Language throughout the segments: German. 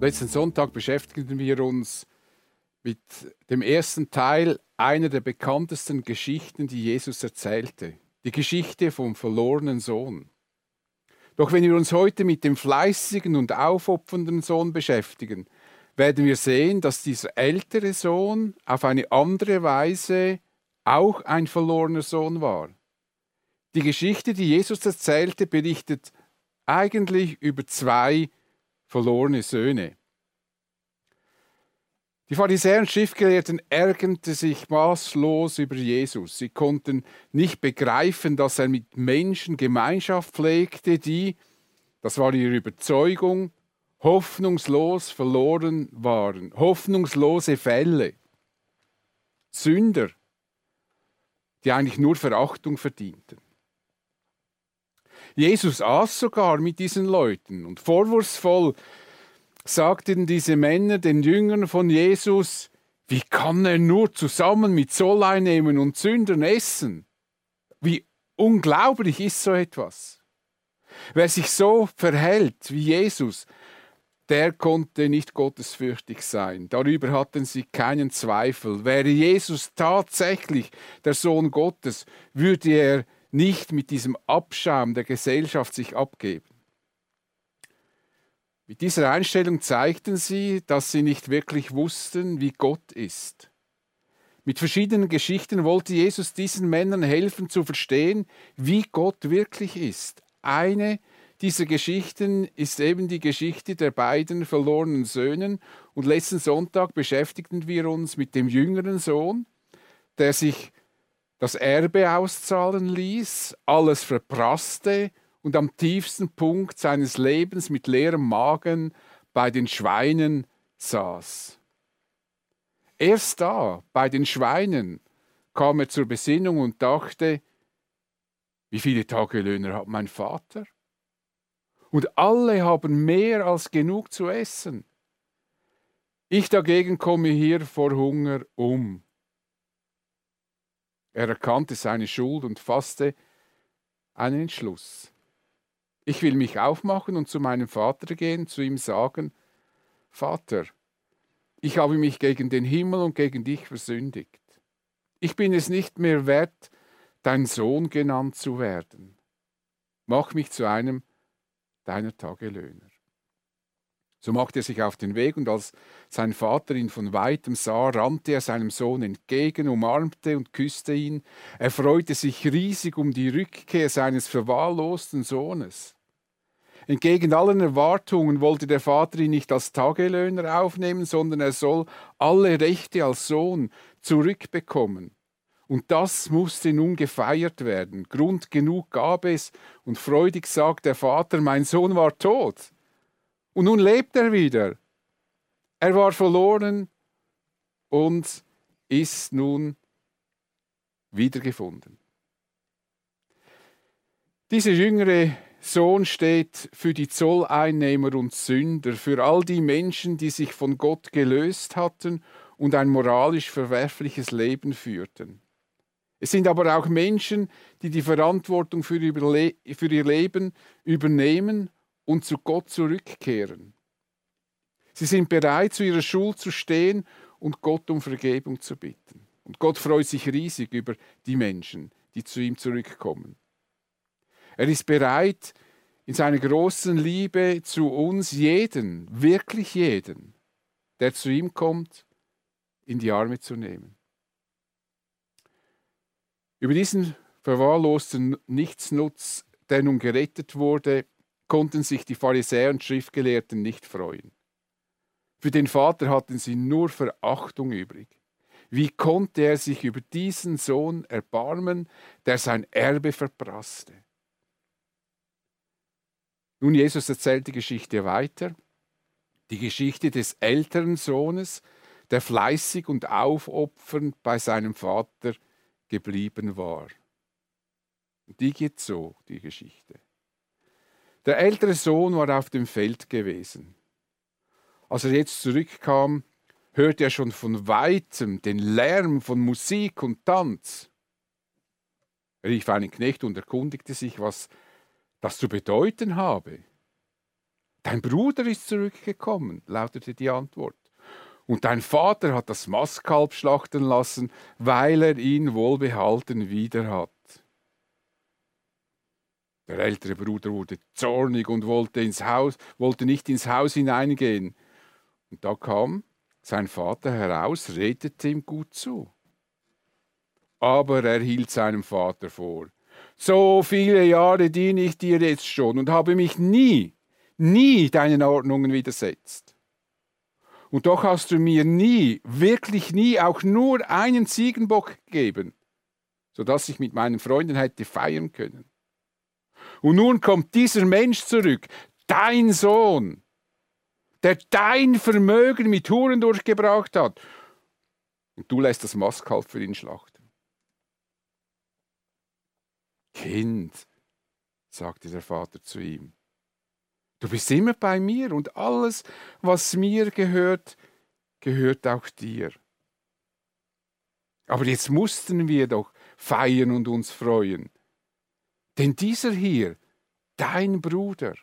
Letzten Sonntag beschäftigten wir uns mit dem ersten Teil einer der bekanntesten Geschichten, die Jesus erzählte, die Geschichte vom verlorenen Sohn. Doch wenn wir uns heute mit dem fleißigen und aufopfernden Sohn beschäftigen, werden wir sehen, dass dieser ältere Sohn auf eine andere Weise auch ein verlorener Sohn war. Die Geschichte, die Jesus erzählte, berichtet eigentlich über zwei verlorene Söhne. Die Pharisäer und Schriftgelehrten ärgerten sich maßlos über Jesus. Sie konnten nicht begreifen, dass er mit Menschen Gemeinschaft pflegte, die, das war ihre Überzeugung, hoffnungslos verloren waren, hoffnungslose Fälle, Sünder, die eigentlich nur Verachtung verdienten. Jesus aß sogar mit diesen Leuten und vorwurfsvoll sagten diese Männer den Jüngern von Jesus, wie kann er nur zusammen mit Zolleinnehmern und Sündern essen? Wie unglaublich ist so etwas? Wer sich so verhält wie Jesus, der konnte nicht gottesfürchtig sein. Darüber hatten sie keinen Zweifel. Wäre Jesus tatsächlich der Sohn Gottes, würde er nicht mit diesem Abschaum der Gesellschaft sich abgeben. Mit dieser Einstellung zeigten sie, dass sie nicht wirklich wussten, wie Gott ist. Mit verschiedenen Geschichten wollte Jesus diesen Männern helfen zu verstehen, wie Gott wirklich ist. Eine dieser Geschichten ist eben die Geschichte der beiden verlorenen Söhnen und letzten Sonntag beschäftigten wir uns mit dem jüngeren Sohn, der sich das Erbe auszahlen ließ, alles verprasste und am tiefsten Punkt seines Lebens mit leerem Magen bei den Schweinen saß. Erst da, bei den Schweinen, kam er zur Besinnung und dachte, wie viele Tagelöhner hat mein Vater? Und alle haben mehr als genug zu essen. Ich dagegen komme hier vor Hunger um. Er erkannte seine Schuld und fasste einen Entschluss. Ich will mich aufmachen und zu meinem Vater gehen, zu ihm sagen, Vater, ich habe mich gegen den Himmel und gegen dich versündigt. Ich bin es nicht mehr wert, dein Sohn genannt zu werden. Mach mich zu einem deiner Tagelöhner. So machte er sich auf den Weg, und als sein Vater ihn von weitem sah, rannte er seinem Sohn entgegen, umarmte und küsste ihn. Er freute sich riesig um die Rückkehr seines verwahrlosten Sohnes. Entgegen allen Erwartungen wollte der Vater ihn nicht als Tagelöhner aufnehmen, sondern er soll alle Rechte als Sohn zurückbekommen. Und das musste nun gefeiert werden. Grund genug gab es, und freudig sagt der Vater, mein Sohn war tot und nun lebt er wieder. Er war verloren und ist nun wiedergefunden. Dieser jüngere Sohn steht für die Zolleinnehmer und Sünder, für all die Menschen, die sich von Gott gelöst hatten und ein moralisch verwerfliches Leben führten. Es sind aber auch Menschen, die die Verantwortung für ihr Leben übernehmen und zu Gott zurückkehren. Sie sind bereit, zu ihrer Schuld zu stehen und Gott um Vergebung zu bitten. Und Gott freut sich riesig über die Menschen, die zu ihm zurückkommen. Er ist bereit, in seiner großen Liebe zu uns jeden, wirklich jeden, der zu ihm kommt, in die Arme zu nehmen. Über diesen verwahrlosten Nichtsnutz, der nun gerettet wurde, konnten sich die Pharisäer und Schriftgelehrten nicht freuen. Für den Vater hatten sie nur Verachtung übrig. Wie konnte er sich über diesen Sohn erbarmen, der sein Erbe verprasste? Nun, Jesus erzählt die Geschichte weiter. Die Geschichte des älteren Sohnes, der fleißig und aufopfernd bei seinem Vater geblieben war. Und die geht so, die Geschichte. Der ältere Sohn war auf dem Feld gewesen. Als er jetzt zurückkam, hörte er schon von weitem den Lärm von Musik und Tanz. Er rief einen Knecht und erkundigte sich, was das zu bedeuten habe. Dein Bruder ist zurückgekommen, lautete die Antwort. Und dein Vater hat das Mastkalb schlachten lassen, weil er ihn wohlbehalten wieder hat. Der ältere Bruder wurde zornig und wollte ins Haus, wollte nicht ins Haus hineingehen. Und da kam sein Vater heraus, redete ihm gut zu. Aber er hielt seinem Vater vor, so viele Jahre diene ich dir jetzt schon und habe mich nie, nie deinen Ordnungen widersetzt. Und doch hast du mir nie, wirklich nie auch nur einen Ziegenbock gegeben, sodass ich mit meinen Freunden hätte feiern können. Und nun kommt dieser Mensch zurück, dein Sohn, der dein Vermögen mit Huren durchgebracht hat. Und du lässt das Mastkalb für ihn schlachten. Kind, sagte der Vater zu ihm, du bist immer bei mir und alles, was mir gehört, gehört auch dir. Aber jetzt mussten wir doch feiern und uns freuen. Denn dieser hier, dein Bruder,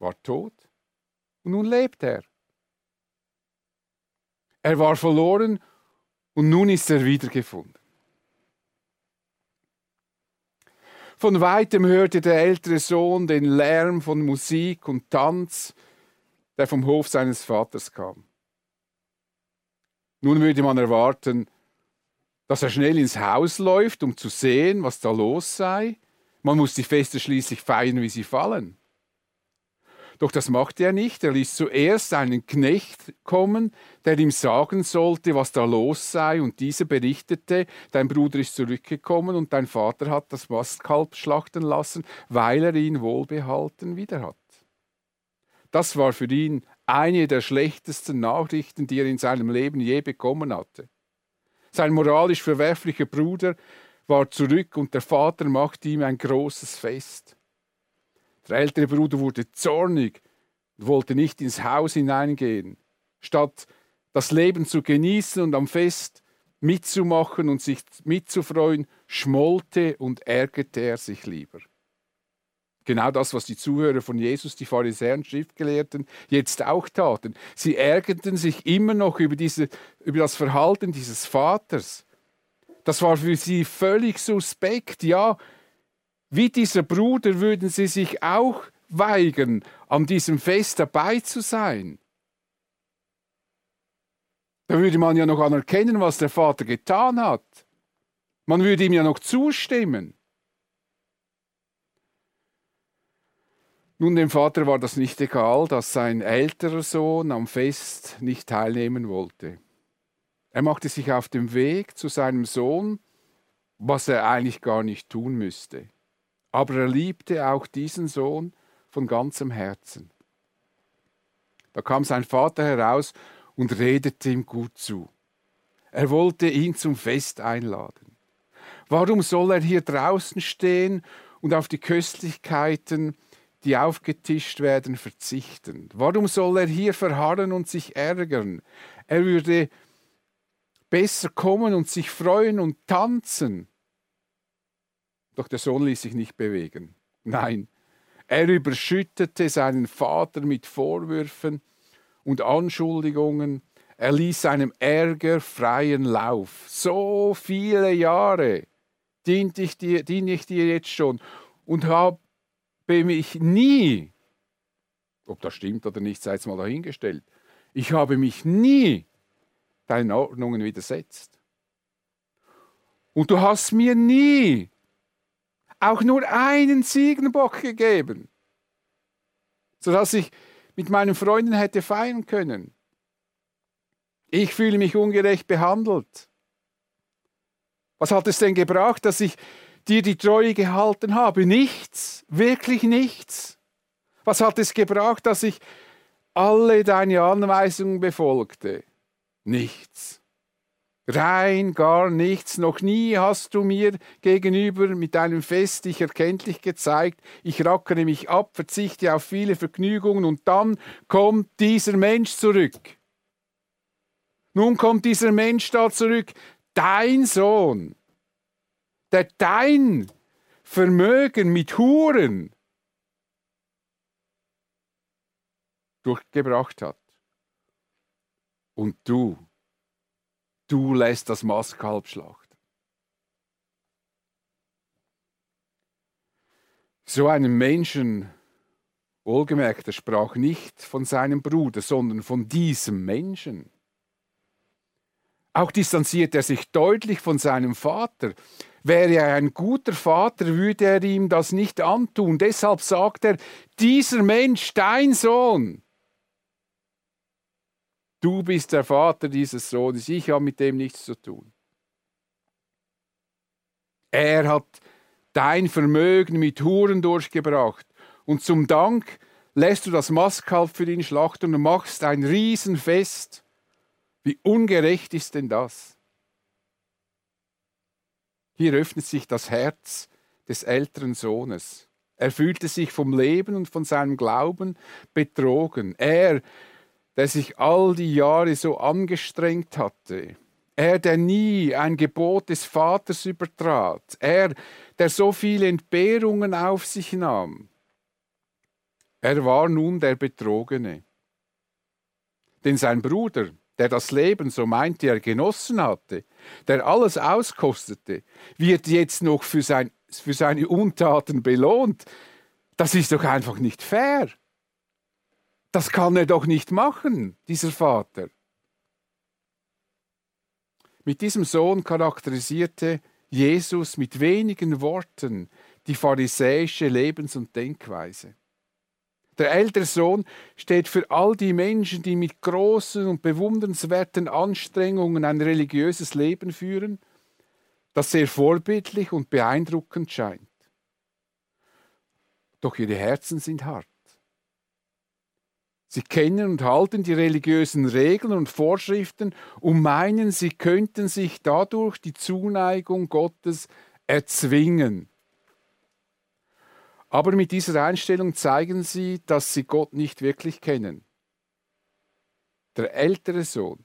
war tot und nun lebt er. Er war verloren und nun ist er wiedergefunden. Von weitem hörte der ältere Sohn den Lärm von Musik und Tanz, der vom Hof seines Vaters kam. Nun würde man erwarten, dass er schnell ins Haus läuft, um zu sehen, was da los sei. Man muss die Feste schließlich feiern, wie sie fallen. Doch das machte er nicht. Er ließ zuerst einen Knecht kommen, der ihm sagen sollte, was da los sei, und dieser berichtete, dein Bruder ist zurückgekommen und dein Vater hat das Mastkalb schlachten lassen, weil er ihn wohlbehalten wieder hat. Das war für ihn eine der schlechtesten Nachrichten, die er in seinem Leben je bekommen hatte. Sein moralisch verwerflicher Bruder war zurück und der Vater machte ihm ein großes Fest. Der ältere Bruder wurde zornig und wollte nicht ins Haus hineingehen. Statt das Leben zu genießen und am Fest mitzumachen und sich mitzufreuen, schmollte und ärgerte er sich lieber. Genau das, was die Zuhörer von Jesus, die Pharisäer und Schriftgelehrten, jetzt auch taten. Sie ärgerten sich immer noch über, diese, über das Verhalten dieses Vaters. Das war für sie völlig suspekt. Ja, wie dieser Bruder würden sie sich auch weigern, an diesem Fest dabei zu sein. Da würde man ja noch anerkennen, was der Vater getan hat. Man würde ihm ja noch zustimmen. Nun, dem Vater war das nicht egal, dass sein älterer Sohn am Fest nicht teilnehmen wollte. Er machte sich auf den Weg zu seinem Sohn, was er eigentlich gar nicht tun müsste aber er liebte auch diesen Sohn von ganzem Herzen. Da kam sein Vater heraus und redete ihm gut zu. Er wollte ihn zum Fest einladen. Warum soll er hier draußen stehen und auf die Köstlichkeiten, die aufgetischt werden, verzichten? Warum soll er hier verharren und sich ärgern? Er würde besser kommen und sich freuen und tanzen. Doch der Sohn ließ sich nicht bewegen. Nein, er überschüttete seinen Vater mit Vorwürfen und Anschuldigungen. Er ließ seinem Ärger freien Lauf. So viele Jahre diente ich dir, diene ich dir jetzt schon und habe mich nie, ob das stimmt oder nicht, sei es mal dahingestellt, ich habe mich nie deinen Ordnungen widersetzt. Und du hast mir nie auch nur einen Ziegenbock gegeben, sodass ich mit meinen Freunden hätte feiern können. Ich fühle mich ungerecht behandelt. Was hat es denn gebraucht, dass ich dir die Treue gehalten habe? Nichts, wirklich nichts. Was hat es gebraucht, dass ich alle deine Anweisungen befolgte? Nichts. Rein gar nichts, noch nie hast du mir gegenüber mit deinem Fest dich erkenntlich gezeigt, ich rackere mich ab, verzichte auf viele Vergnügungen und dann kommt dieser Mensch zurück. Nun kommt dieser Mensch da zurück, dein Sohn, der dein Vermögen mit Huren durchgebracht hat. Und du, du lässt das Mastkalb schlachten. So einen Menschen, wohlgemerkt, er sprach nicht von seinem Bruder, sondern von diesem Menschen. Auch distanziert er sich deutlich von seinem Vater. Wäre er ein guter Vater, würde er ihm das nicht antun. Deshalb sagt er, dieser Mensch, dein Sohn, du bist der Vater dieses Sohnes, ich habe mit dem nichts zu tun. Er hat dein Vermögen mit Huren durchgebracht und zum Dank lässt du das Mastkalb für ihn schlachten und machst ein Riesenfest. Wie ungerecht ist denn das? Hier öffnet sich das Herz des älteren Sohnes. Er fühlte sich vom Leben und von seinem Glauben betrogen. Er, der sich all die Jahre so angestrengt hatte. Er, der nie ein Gebot des Vaters übertrat. Er, der so viele Entbehrungen auf sich nahm. Er war nun der Betrogene. Denn sein Bruder, der das Leben, so meinte er, genossen hatte, der alles auskostete, wird jetzt noch für, sein, für seine Untaten belohnt. Das ist doch einfach nicht fair. Das kann er doch nicht machen, dieser Vater. Mit diesem Sohn charakterisierte Jesus mit wenigen Worten die pharisäische Lebens- und Denkweise. Der ältere Sohn steht für all die Menschen, die mit großen und bewundernswerten Anstrengungen ein religiöses Leben führen, das sehr vorbildlich und beeindruckend scheint. Doch ihre Herzen sind hart. Sie kennen und halten die religiösen Regeln und Vorschriften und meinen, sie könnten sich dadurch die Zuneigung Gottes erzwingen. Aber mit dieser Einstellung zeigen sie, dass sie Gott nicht wirklich kennen. Der ältere Sohn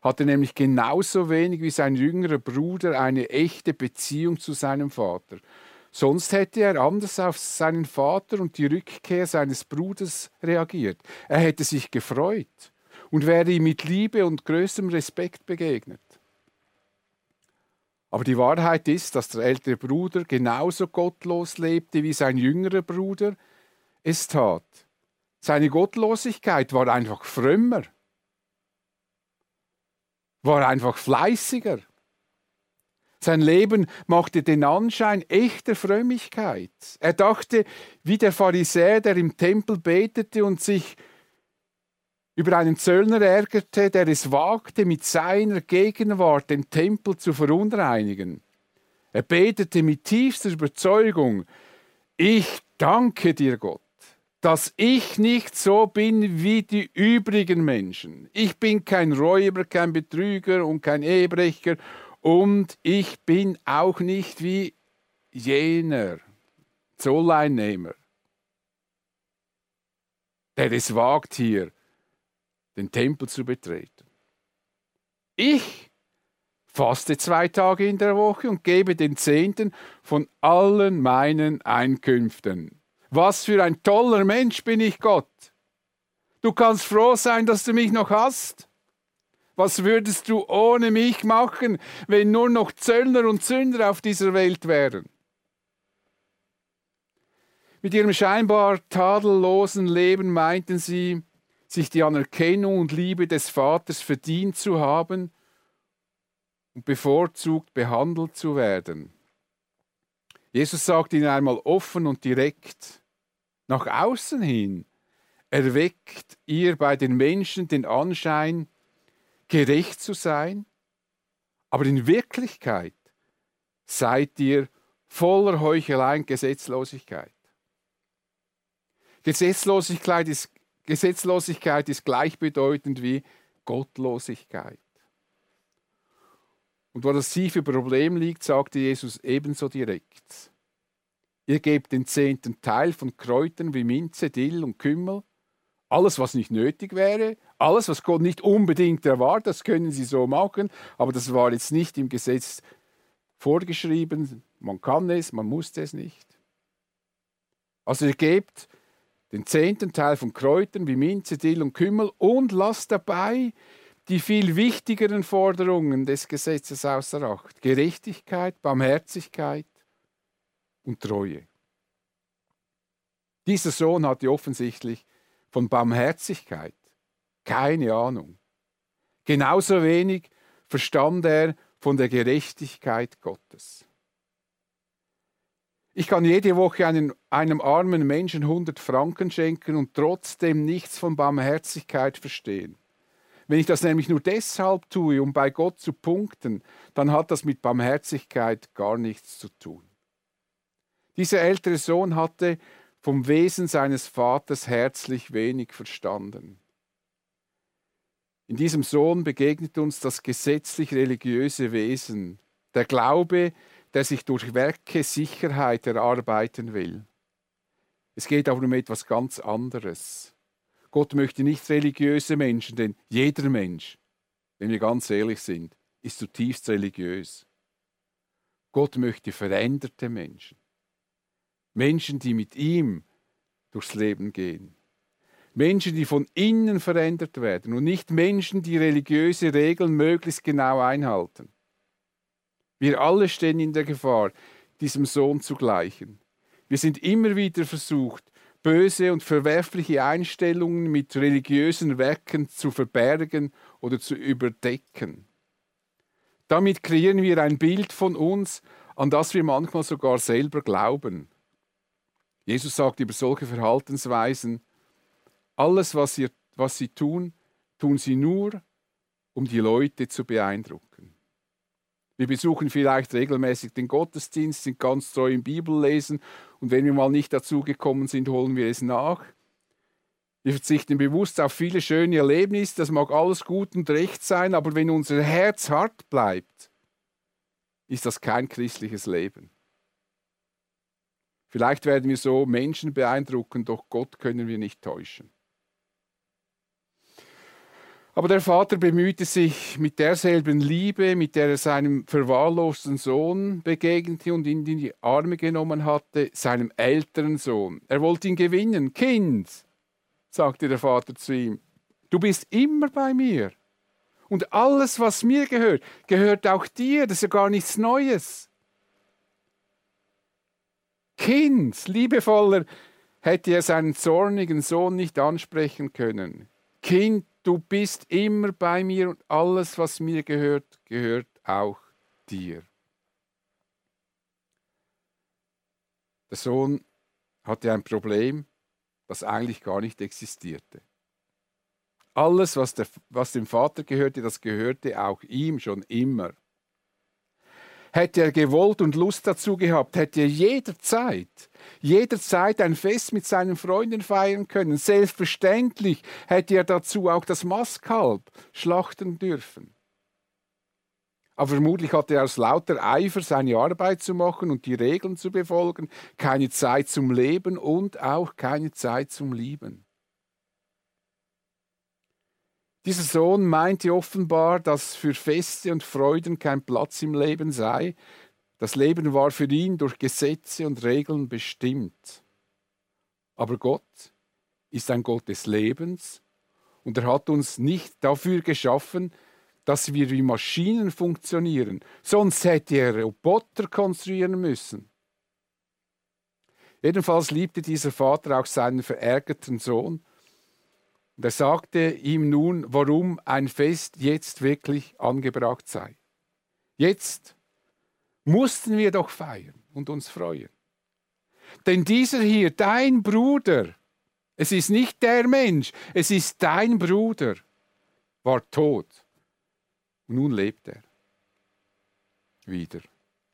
hatte nämlich genauso wenig wie sein jüngerer Bruder eine echte Beziehung zu seinem Vater. Sonst hätte er anders auf seinen Vater und die Rückkehr seines Bruders reagiert. Er hätte sich gefreut und wäre ihm mit Liebe und größtem Respekt begegnet. Aber die Wahrheit ist, dass der ältere Bruder genauso gottlos lebte wie sein jüngerer Bruder es tat. Seine Gottlosigkeit war einfach frömmer, war einfach fleißiger. Sein Leben machte den Anschein echter Frömmigkeit. Er dachte, wie der Pharisäer, der im Tempel betete und sich über einen Zöllner ärgerte, der es wagte, mit seiner Gegenwart den Tempel zu verunreinigen. Er betete mit tiefster Überzeugung, ich danke dir Gott, dass ich nicht so bin wie die übrigen Menschen. Ich bin kein Räuber, kein Betrüger und kein Ehebrecher und ich bin auch nicht wie jener Zolleinnehmer, der es wagt hier den Tempel zu betreten. Ich faste zwei Tage in der Woche und gebe den Zehnten von allen meinen Einkünften. Was für ein toller Mensch bin ich, Gott. Du kannst froh sein, dass du mich noch hast. Was würdest du ohne mich machen, wenn nur noch Zöllner und Sünder auf dieser Welt wären? Mit ihrem scheinbar tadellosen Leben meinten sie, sich die Anerkennung und Liebe des Vaters verdient zu haben und bevorzugt behandelt zu werden. Jesus sagt ihnen einmal offen und direkt, nach außen hin erweckt ihr bei den Menschen den Anschein, gerecht zu sein, aber in Wirklichkeit seid ihr voller Heuchelei und Gesetzlosigkeit. Gesetzlosigkeit ist Gesetzlosigkeit ist gleichbedeutend wie Gottlosigkeit. Und wo das tiefe Problem liegt, sagte Jesus ebenso direkt. Ihr gebt den zehnten Teil von Kräutern wie Minze, Dill und Kümmel, alles, was nicht nötig wäre, alles, was Gott nicht unbedingt erwartet, das können Sie so machen, aber das war jetzt nicht im Gesetz vorgeschrieben. Man kann es, man muss es nicht. Also ihr gebt den zehnten Teil von Kräutern wie Minze, Dill und Kümmel und lasst dabei die viel wichtigeren Forderungen des Gesetzes außer Acht. Gerechtigkeit, Barmherzigkeit und Treue. Dieser Sohn hatte offensichtlich von Barmherzigkeit keine Ahnung. Genauso wenig verstand er von der Gerechtigkeit Gottes. Ich kann jede Woche einen, einem armen Menschen 100 Franken schenken und trotzdem nichts von Barmherzigkeit verstehen. Wenn ich das nämlich nur deshalb tue, um bei Gott zu punkten, dann hat das mit Barmherzigkeit gar nichts zu tun. Dieser ältere Sohn hatte vom Wesen seines Vaters herzlich wenig verstanden. In diesem Sohn begegnet uns das gesetzlich-religiöse Wesen, der Glaube, der sich durch Werke Sicherheit erarbeiten will. Es geht aber um etwas ganz anderes. Gott möchte nicht religiöse Menschen, denn jeder Mensch, wenn wir ganz ehrlich sind, ist zutiefst religiös. Gott möchte veränderte Menschen. Menschen, die mit ihm durchs Leben gehen. Menschen, die von innen verändert werden und nicht Menschen, die religiöse Regeln möglichst genau einhalten. Wir alle stehen in der Gefahr, diesem Sohn zu gleichen. Wir sind immer wieder versucht, böse und verwerfliche Einstellungen mit religiösen Werken zu verbergen oder zu überdecken. Damit kreieren wir ein Bild von uns, an das wir manchmal sogar selber glauben. Jesus sagt über solche Verhaltensweisen, alles, was sie, was sie tun, tun sie nur, um die Leute zu beeindrucken. Wir besuchen vielleicht regelmäßig den Gottesdienst, sind ganz treu im Bibellesen und wenn wir mal nicht dazu gekommen sind, holen wir es nach. Wir verzichten bewusst auf viele schöne Erlebnisse, das mag alles gut und recht sein, aber wenn unser Herz hart bleibt, ist das kein christliches Leben. Vielleicht werden wir so Menschen beeindrucken, doch Gott können wir nicht täuschen. Aber der Vater bemühte sich mit derselben Liebe, mit der er seinem verwahrlosten Sohn begegnete und ihn in die Arme genommen hatte, seinem älteren Sohn. Er wollte ihn gewinnen. Kind, sagte der Vater zu ihm, du bist immer bei mir. Und alles, was mir gehört, gehört auch dir. Das ist ja gar nichts Neues. Kind, liebevoller, hätte er seinen zornigen Sohn nicht ansprechen können. Kind, du bist immer bei mir und alles, was mir gehört, gehört auch dir. Der Sohn hatte ein Problem, das eigentlich gar nicht existierte. Alles, was, der, was dem Vater gehörte, das gehörte auch ihm schon immer. Hätte er gewollt und Lust dazu gehabt, hätte er jederzeit, jederzeit ein Fest mit seinen Freunden feiern können. Selbstverständlich hätte er dazu auch das Mastkalb schlachten dürfen. Aber vermutlich hatte er aus lauter Eifer, seine Arbeit zu machen und die Regeln zu befolgen, keine Zeit zum Leben und auch keine Zeit zum Lieben. Dieser Sohn meinte offenbar, dass für Feste und Freuden kein Platz im Leben sei. Das Leben war für ihn durch Gesetze und Regeln bestimmt. Aber Gott ist ein Gott des Lebens und er hat uns nicht dafür geschaffen, dass wir wie Maschinen funktionieren. Sonst hätte er Roboter konstruieren müssen. Jedenfalls liebte dieser Vater auch seinen verärgerten Sohn und er sagte ihm nun, warum ein Fest jetzt wirklich angebracht sei. Jetzt mussten wir doch feiern und uns freuen. Denn dieser hier, dein Bruder, es ist nicht der Mensch, es ist dein Bruder, war tot. Und nun lebt er wieder.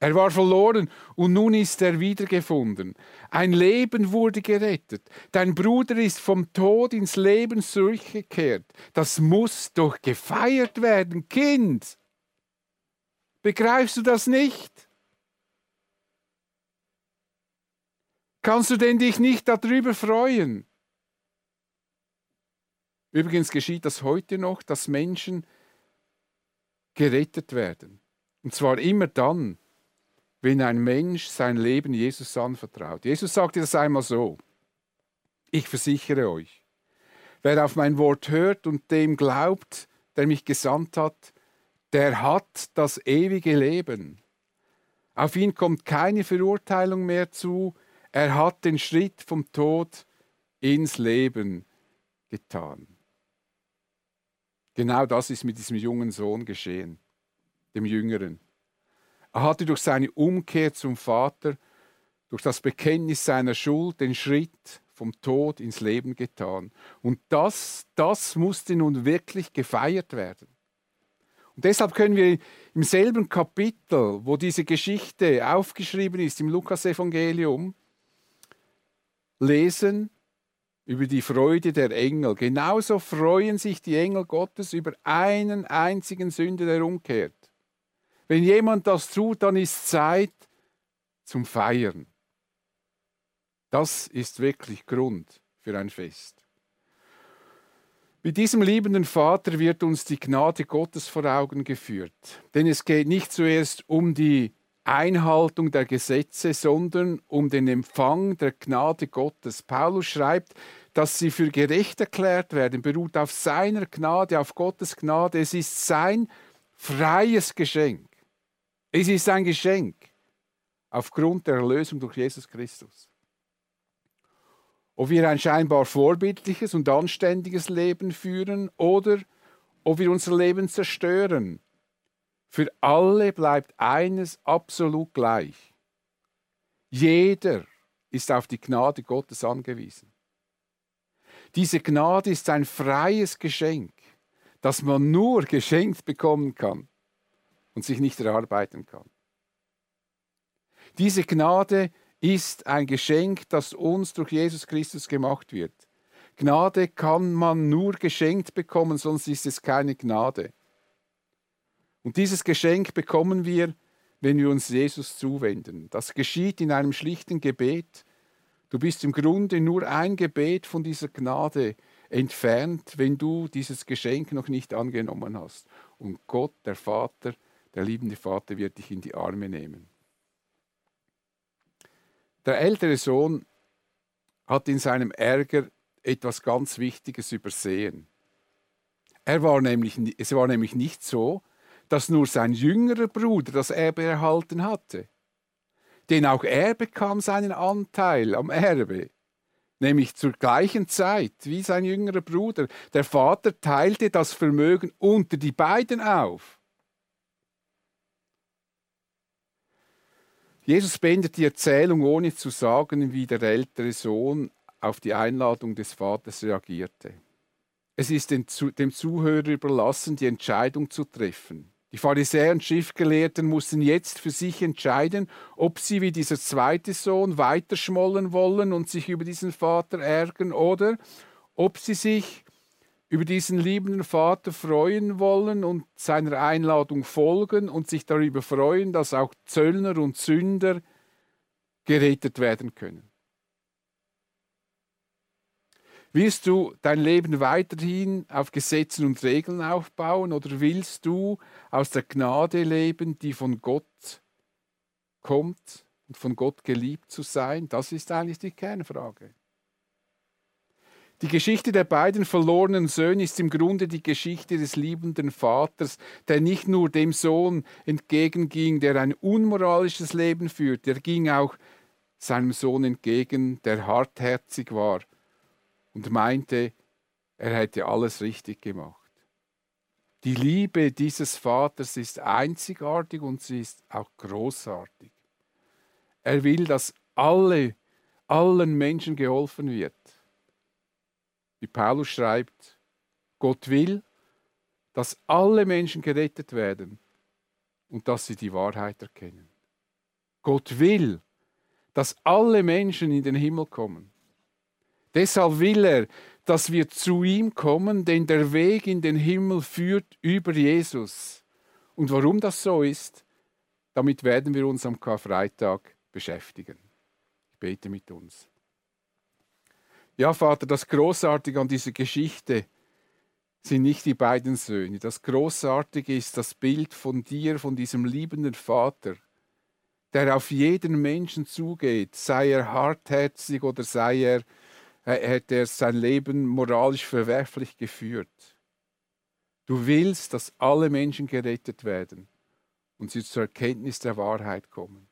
Er war verloren und nun ist er wiedergefunden. Ein Leben wurde gerettet. Dein Bruder ist vom Tod ins Leben zurückgekehrt. Das muss doch gefeiert werden, Kind. Begreifst du das nicht? Kannst du denn dich nicht darüber freuen? Übrigens geschieht das heute noch, dass Menschen gerettet werden. Und zwar immer dann, wenn ein Mensch sein Leben Jesus anvertraut. Jesus sagte das einmal so. Ich versichere euch, wer auf mein Wort hört und dem glaubt, der mich gesandt hat, der hat das ewige Leben. Auf ihn kommt keine Verurteilung mehr zu, er hat den Schritt vom Tod ins Leben getan. Genau das ist mit diesem jungen Sohn geschehen, dem Jüngeren. Er hatte durch seine Umkehr zum Vater, durch das Bekenntnis seiner Schuld den Schritt vom Tod ins Leben getan. Und das, das musste nun wirklich gefeiert werden. Und deshalb können wir im selben Kapitel, wo diese Geschichte aufgeschrieben ist, im Lukasevangelium, lesen über die Freude der Engel. Genauso freuen sich die Engel Gottes über einen einzigen Sünder, der umkehrt. Wenn jemand das tut, dann ist Zeit zum Feiern. Das ist wirklich Grund für ein Fest. Mit diesem liebenden Vater wird uns die Gnade Gottes vor Augen geführt. Denn es geht nicht zuerst um die Einhaltung der Gesetze, sondern um den Empfang der Gnade Gottes. Paulus schreibt, dass sie für gerecht erklärt werden, beruht auf seiner Gnade, auf Gottes Gnade. Es ist sein freies Geschenk. Es ist ein Geschenk aufgrund der Erlösung durch Jesus Christus. Ob wir ein scheinbar vorbildliches und anständiges Leben führen oder ob wir unser Leben zerstören, für alle bleibt eines absolut gleich. Jeder ist auf die Gnade Gottes angewiesen. Diese Gnade ist ein freies Geschenk, das man nur geschenkt bekommen kann und sich nicht erarbeiten kann. Diese Gnade ist ein Geschenk, das uns durch Jesus Christus gemacht wird. Gnade kann man nur geschenkt bekommen, sonst ist es keine Gnade. Und dieses Geschenk bekommen wir, wenn wir uns Jesus zuwenden. Das geschieht in einem schlichten Gebet. Du bist im Grunde nur ein Gebet von dieser Gnade entfernt, wenn du dieses Geschenk noch nicht angenommen hast. Und Gott, der Vater, der liebende Vater, wird dich in die Arme nehmen. Der ältere Sohn hat in seinem Ärger etwas ganz Wichtiges übersehen. Er war nämlich, es war nämlich nicht so, dass nur sein jüngerer Bruder das Erbe erhalten hatte. Denn auch er bekam seinen Anteil am Erbe, nämlich zur gleichen Zeit wie sein jüngerer Bruder. Der Vater teilte das Vermögen unter die beiden auf. Jesus beendet die Erzählung, ohne zu sagen, wie der ältere Sohn auf die Einladung des Vaters reagierte. Es ist dem Zuhörer überlassen, die Entscheidung zu treffen. Die Pharisäer und Schriftgelehrten mussten jetzt für sich entscheiden, ob sie wie dieser zweite Sohn weiterschmollen wollen und sich über diesen Vater ärgern oder ob sie sich über diesen liebenden Vater freuen wollen und seiner Einladung folgen und sich darüber freuen, dass auch Zöllner und Sünder gerettet werden können. Willst du dein Leben weiterhin auf Gesetzen und Regeln aufbauen oder willst du aus der Gnade leben, die von Gott kommt und von Gott geliebt zu sein? Das ist eigentlich die Kernfrage. Die Geschichte der beiden verlorenen Söhne ist im Grunde die Geschichte des liebenden Vaters, der nicht nur dem Sohn entgegenging, der ein unmoralisches Leben führt, er ging auch seinem Sohn entgegen, der hartherzig war und meinte, er hätte alles richtig gemacht. Die Liebe dieses Vaters ist einzigartig und sie ist auch großartig. Er will, dass alle, allen Menschen geholfen wird. Wie Paulus schreibt, Gott will, dass alle Menschen gerettet werden und dass sie die Wahrheit erkennen. Gott will, dass alle Menschen in den Himmel kommen. Deshalb will er, dass wir zu ihm kommen, denn der Weg in den Himmel führt über Jesus. Und warum das so ist, damit werden wir uns am Karfreitag beschäftigen. Ich bete mit uns. Ja, Vater, das Großartige an dieser Geschichte sind nicht die beiden Söhne. Das Großartige ist das Bild von dir, von diesem liebenden Vater, der auf jeden Menschen zugeht, sei er hartherzig oder sei er hätte er sein Leben moralisch verwerflich geführt. Du willst, dass alle Menschen gerettet werden und sie zur Erkenntnis der Wahrheit kommen.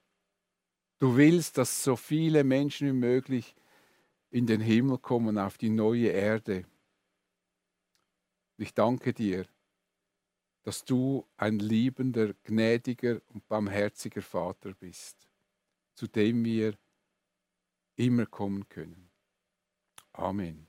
Du willst, dass so viele Menschen wie möglich in den Himmel kommen, auf die neue Erde. Ich danke dir, dass du ein liebender, gnädiger und barmherziger Vater bist, zu dem wir immer kommen können. Amen.